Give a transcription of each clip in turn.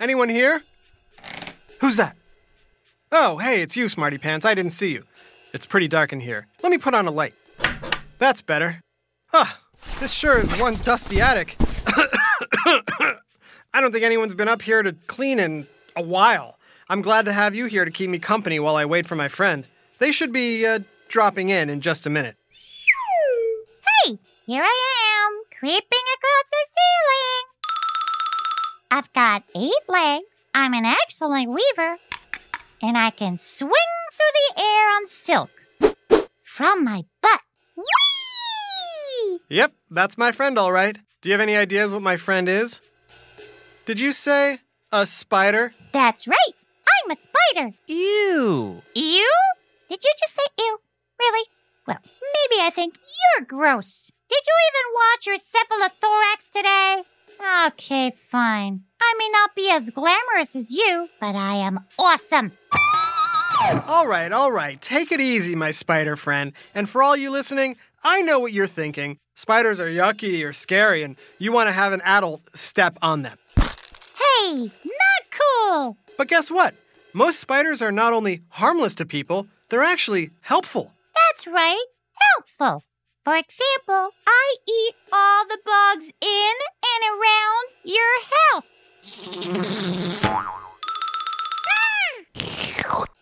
Anyone here? Who's that? Oh, hey, it's you, Smarty Pants. I didn't see you. It's pretty dark in here. Let me put on a light. That's better. Huh, this sure is one dusty attic. I don't think anyone's been up here to clean in a while. I'm glad to have you here to keep me company while I wait for my friend. They should be uh, dropping in in just a minute. Hey, here I am, creeping across the ceiling. I've got eight legs, I'm an excellent weaver, and I can swing through the air on silk. From my butt. Whee! Yep, that's my friend, all right. Do you have any ideas what my friend is? Did you say a spider? That's right, I'm a spider. Ew. Ew? Did you just say ew? Really? Well, maybe I think you're gross. Did you even watch your cephalothorax today? Okay, fine. I may not be as glamorous as you, but I am awesome. All right, all right. Take it easy, my spider friend. And for all you listening, I know what you're thinking. Spiders are yucky or scary, and you want to have an adult step on them. Hey, not cool. But guess what? Most spiders are not only harmless to people, they're actually helpful. That's right, helpful. For example, I eat all the bugs in and around your house.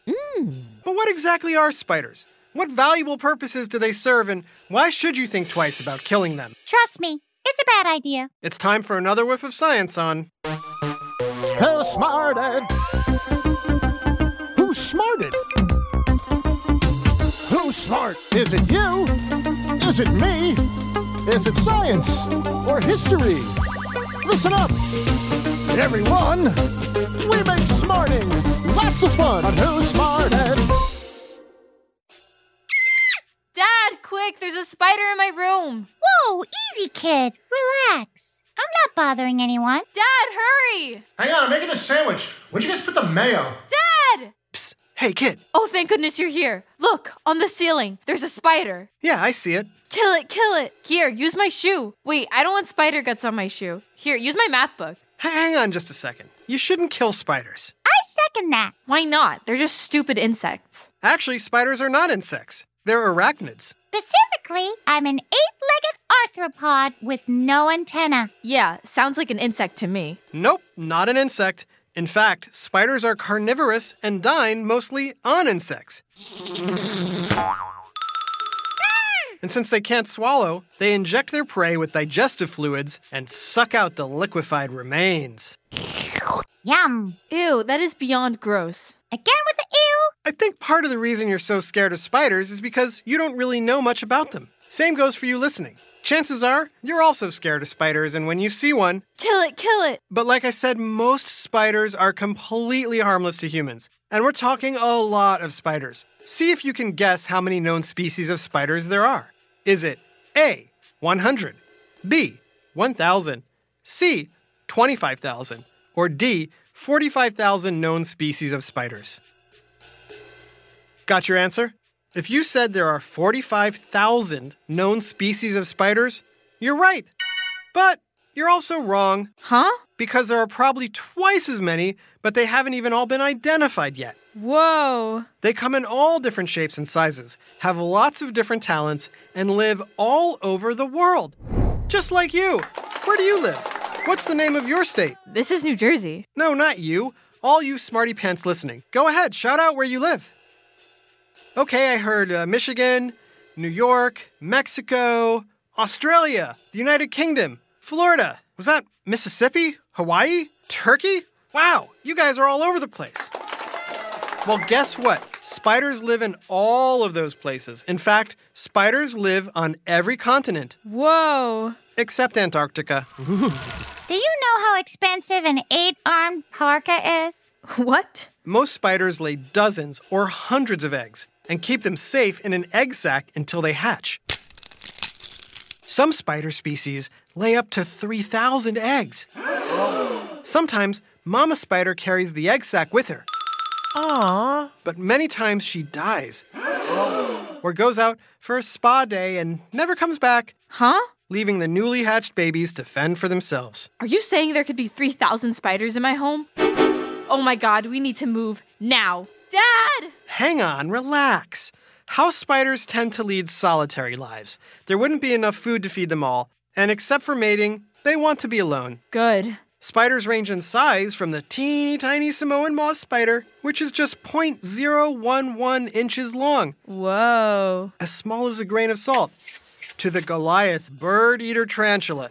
Hmm. But what exactly are spiders? What valuable purposes do they serve, and why should you think twice about killing them? Trust me, it's a bad idea. It's time for another whiff of science on. Who smarted? Who smarted? Who's smart? Is it you? Is it me? Is it science or history? Listen up, everyone. We make smarting lots of fun on Who Smarted. Dad, quick, there's a spider in my room. Whoa, easy, kid. Relax. I'm not bothering anyone. Dad, hurry! Hang on, I'm making a sandwich. Where'd you guys put the mayo? Dad! Psst. Hey, kid. Oh, thank goodness you're here. Look, on the ceiling, there's a spider. Yeah, I see it. Kill it, kill it. Here, use my shoe. Wait, I don't want spider guts on my shoe. Here, use my math book. H- hang on just a second. You shouldn't kill spiders. I second that. Why not? They're just stupid insects. Actually, spiders are not insects, they're arachnids. Specifically, I'm an eight legged arthropod with no antenna. Yeah, sounds like an insect to me. Nope, not an insect. In fact, spiders are carnivorous and dine mostly on insects. And since they can't swallow, they inject their prey with digestive fluids and suck out the liquefied remains. Yum. Ew, that is beyond gross. Again with the ew. I think part of the reason you're so scared of spiders is because you don't really know much about them. Same goes for you listening. Chances are you're also scared of spiders, and when you see one, Kill it, kill it. but like I said, most spiders are completely harmless to humans. And we're talking a lot of spiders. See if you can guess how many known species of spiders there are. Is it A, 100, B, 1,000, C, 25,000, or D, 45,000 known species of spiders? Got your answer? If you said there are 45,000 known species of spiders, you're right. But you're also wrong Huh? because there are probably twice as many, but they haven't even all been identified yet. Whoa. They come in all different shapes and sizes, have lots of different talents, and live all over the world. Just like you. Where do you live? What's the name of your state? This is New Jersey. No, not you. All you smarty pants listening. Go ahead, shout out where you live. Okay, I heard uh, Michigan, New York, Mexico, Australia, the United Kingdom, Florida. Was that Mississippi? Hawaii? Turkey? Wow, you guys are all over the place. Well, guess what? Spiders live in all of those places. In fact, spiders live on every continent Whoa. except Antarctica. Do you know how expensive an eight armed parka is? What? Most spiders lay dozens or hundreds of eggs and keep them safe in an egg sac until they hatch. Some spider species lay up to 3,000 eggs. Sometimes, mama spider carries the egg sac with her. Aww. But many times she dies or goes out for a spa day and never comes back, Huh? leaving the newly hatched babies to fend for themselves. Are you saying there could be 3,000 spiders in my home? Oh my god, we need to move now. Dad! Hang on, relax. House spiders tend to lead solitary lives. There wouldn't be enough food to feed them all, and except for mating, they want to be alone. Good. Spiders range in size from the teeny tiny Samoan moss spider, which is just 0.011 inches long, Whoa. as small as a grain of salt, to the Goliath bird eater tarantula.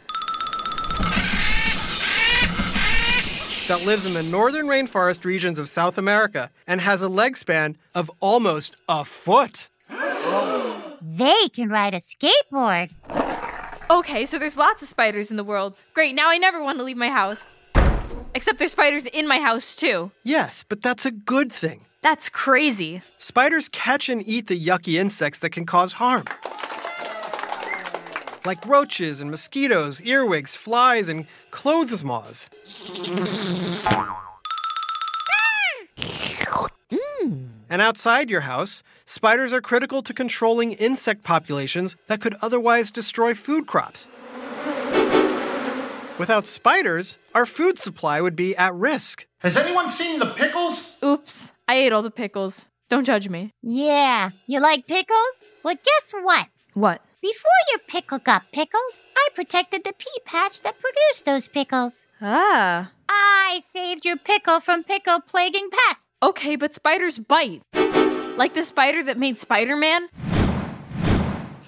That lives in the northern rainforest regions of South America and has a leg span of almost a foot. They can ride a skateboard. Okay, so there's lots of spiders in the world. Great, now I never want to leave my house. Except there's spiders in my house too. Yes, but that's a good thing. That's crazy. Spiders catch and eat the yucky insects that can cause harm. Like roaches and mosquitoes, earwigs, flies, and clothes moths. Hmm. And outside your house, spiders are critical to controlling insect populations that could otherwise destroy food crops. Without spiders, our food supply would be at risk. Has anyone seen the pickles? Oops, I ate all the pickles. Don't judge me. Yeah, you like pickles? Well, guess what? What? Before your pickle got pickled, I protected the pea patch that produced those pickles. Ah. I saved your pickle from pickle plaguing pests. Okay, but spiders bite. Like the spider that made Spider Man?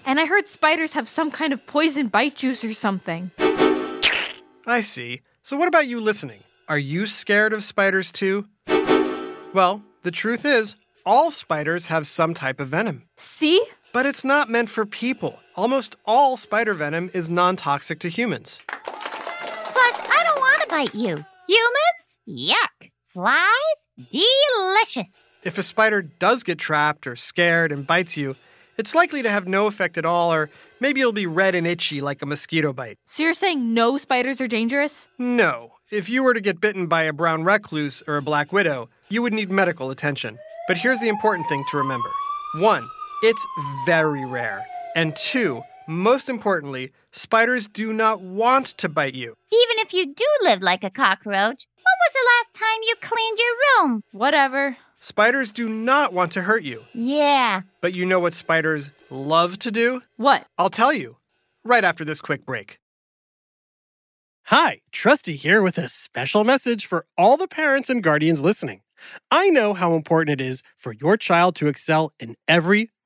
And I heard spiders have some kind of poison bite juice or something. I see. So, what about you listening? Are you scared of spiders too? Well, the truth is, all spiders have some type of venom. See? But it's not meant for people. Almost all spider venom is non toxic to humans. Plus, I don't want to bite you. Humans? Yuck. Flies? Delicious. If a spider does get trapped or scared and bites you, it's likely to have no effect at all, or maybe it'll be red and itchy like a mosquito bite. So you're saying no spiders are dangerous? No. If you were to get bitten by a brown recluse or a black widow, you would need medical attention. But here's the important thing to remember one, it's very rare. And two, most importantly, spiders do not want to bite you. Even if you do live like a cockroach, when was the last time you cleaned your room? Whatever. Spiders do not want to hurt you. Yeah. But you know what spiders love to do? What? I'll tell you right after this quick break. Hi, Trusty here with a special message for all the parents and guardians listening. I know how important it is for your child to excel in every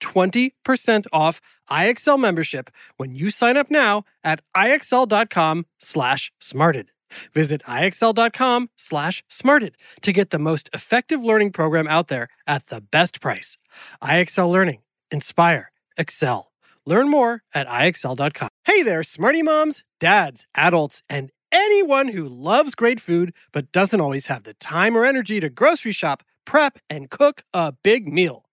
20% off IXL membership when you sign up now at IXL.com slash smarted. Visit IXL.com slash smarted to get the most effective learning program out there at the best price. IXL Learning. Inspire. Excel. Learn more at IXL.com. Hey there, smarty moms, dads, adults, and anyone who loves great food but doesn't always have the time or energy to grocery shop, prep, and cook a big meal.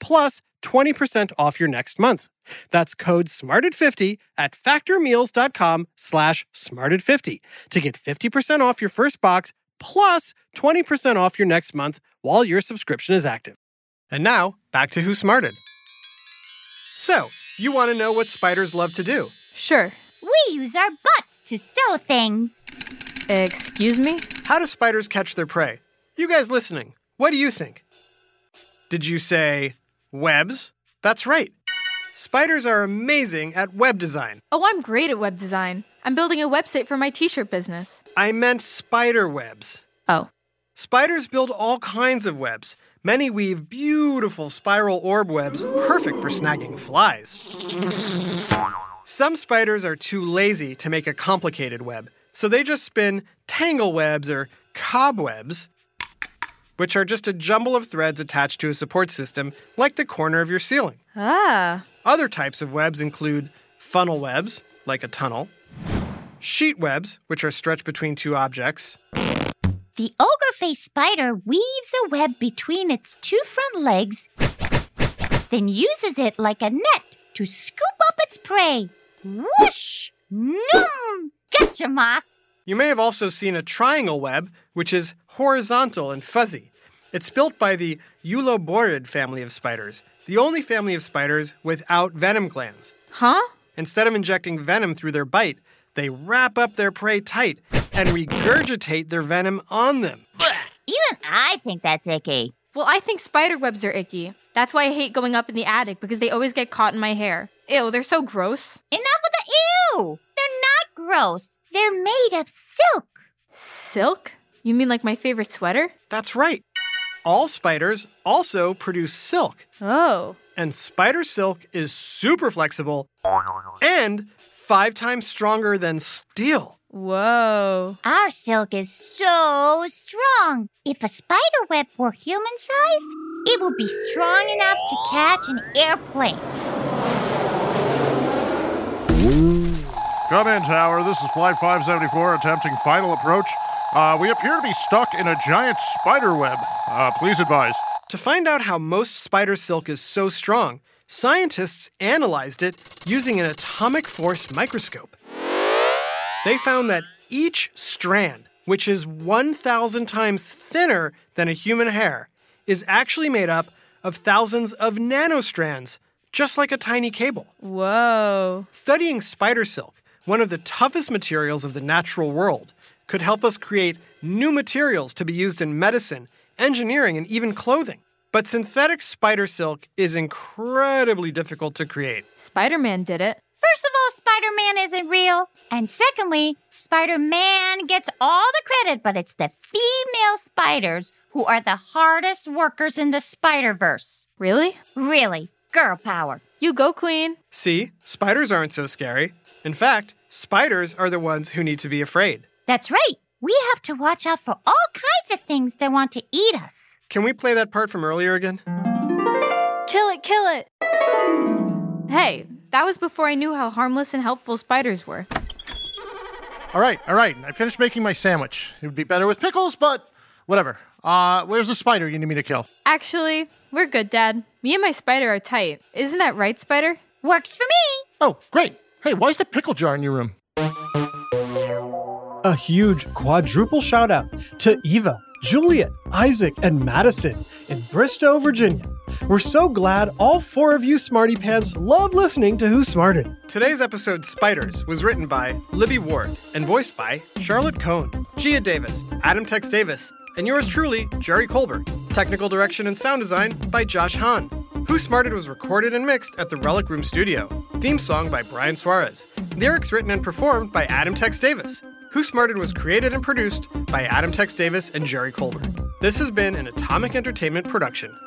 plus 20% off your next month. That's code SMARTED50 at factormeals.com slash SMARTED50 to get 50% off your first box plus 20% off your next month while your subscription is active. And now, back to Who Smarted. So, you want to know what spiders love to do? Sure. We use our butts to sew things. Excuse me? How do spiders catch their prey? You guys listening, what do you think? Did you say webs? That's right. Spiders are amazing at web design. Oh, I'm great at web design. I'm building a website for my t shirt business. I meant spider webs. Oh. Spiders build all kinds of webs. Many weave beautiful spiral orb webs, perfect for snagging flies. Some spiders are too lazy to make a complicated web, so they just spin tangle webs or cobwebs, which are just a jumble of threads attached to a support system, like the corner of your ceiling. Ah. Other types of webs include funnel webs, like a tunnel, sheet webs, which are stretched between two objects, The ogre faced spider weaves a web between its two front legs, then uses it like a net to scoop up its prey. Whoosh! Noom! Gotcha, moth! You may have also seen a triangle web, which is horizontal and fuzzy. It's built by the Uloborid family of spiders, the only family of spiders without venom glands. Huh? Instead of injecting venom through their bite, they wrap up their prey tight and regurgitate their venom on them. Even I think that's icky. Well, I think spider webs are icky. That's why I hate going up in the attic because they always get caught in my hair. Ew, they're so gross. Enough with the ew! They're gross. They're made of silk. Silk? You mean like my favorite sweater? That's right. All spiders also produce silk, Oh. and spider silk is super flexible and five times stronger than steel. Whoa. Our silk is so strong. If a spider web were human sized, it would be strong enough to catch an airplane. Come in, Tower. This is Flight 574 attempting final approach. Uh, we appear to be stuck in a giant spider web. Uh, please advise. To find out how most spider silk is so strong, scientists analyzed it using an atomic force microscope. They found that each strand, which is 1,000 times thinner than a human hair, is actually made up of thousands of nanostrands, just like a tiny cable. Whoa. Studying spider silk, one of the toughest materials of the natural world, could help us create new materials to be used in medicine, engineering, and even clothing. But synthetic spider silk is incredibly difficult to create. Spider Man did it. First of all, Spider Man isn't real. And secondly, Spider Man gets all the credit, but it's the female spiders who are the hardest workers in the Spider Verse. Really? Really, girl power. You go, Queen. See, spiders aren't so scary. In fact, spiders are the ones who need to be afraid. That's right. We have to watch out for all kinds of things that want to eat us. Can we play that part from earlier again? Kill it, kill it. Hey, that was before I knew how harmless and helpful spiders were. All right, all right. I finished making my sandwich. It would be better with pickles, but whatever. Uh, where's the spider you need me to kill? Actually, we're good, Dad. Me and my spider are tight. Isn't that right, Spider? Works for me. Oh, great. Hey, why is the pickle jar in your room? A huge quadruple shout out to Eva, Juliet, Isaac, and Madison in Bristow, Virginia. We're so glad all four of you smarty pants love listening to Who Smarted. Today's episode, Spiders, was written by Libby Ward and voiced by Charlotte Cohn, Gia Davis, Adam Tex Davis, and yours truly, Jerry Colbert. Technical direction and sound design by Josh Hahn. Who Smarted was recorded and mixed at the Relic Room Studio. Theme song by Brian Suarez. Lyrics written and performed by Adam Tex Davis. Who Smarted was created and produced by Adam Tex Davis and Jerry Colbert. This has been an Atomic Entertainment production.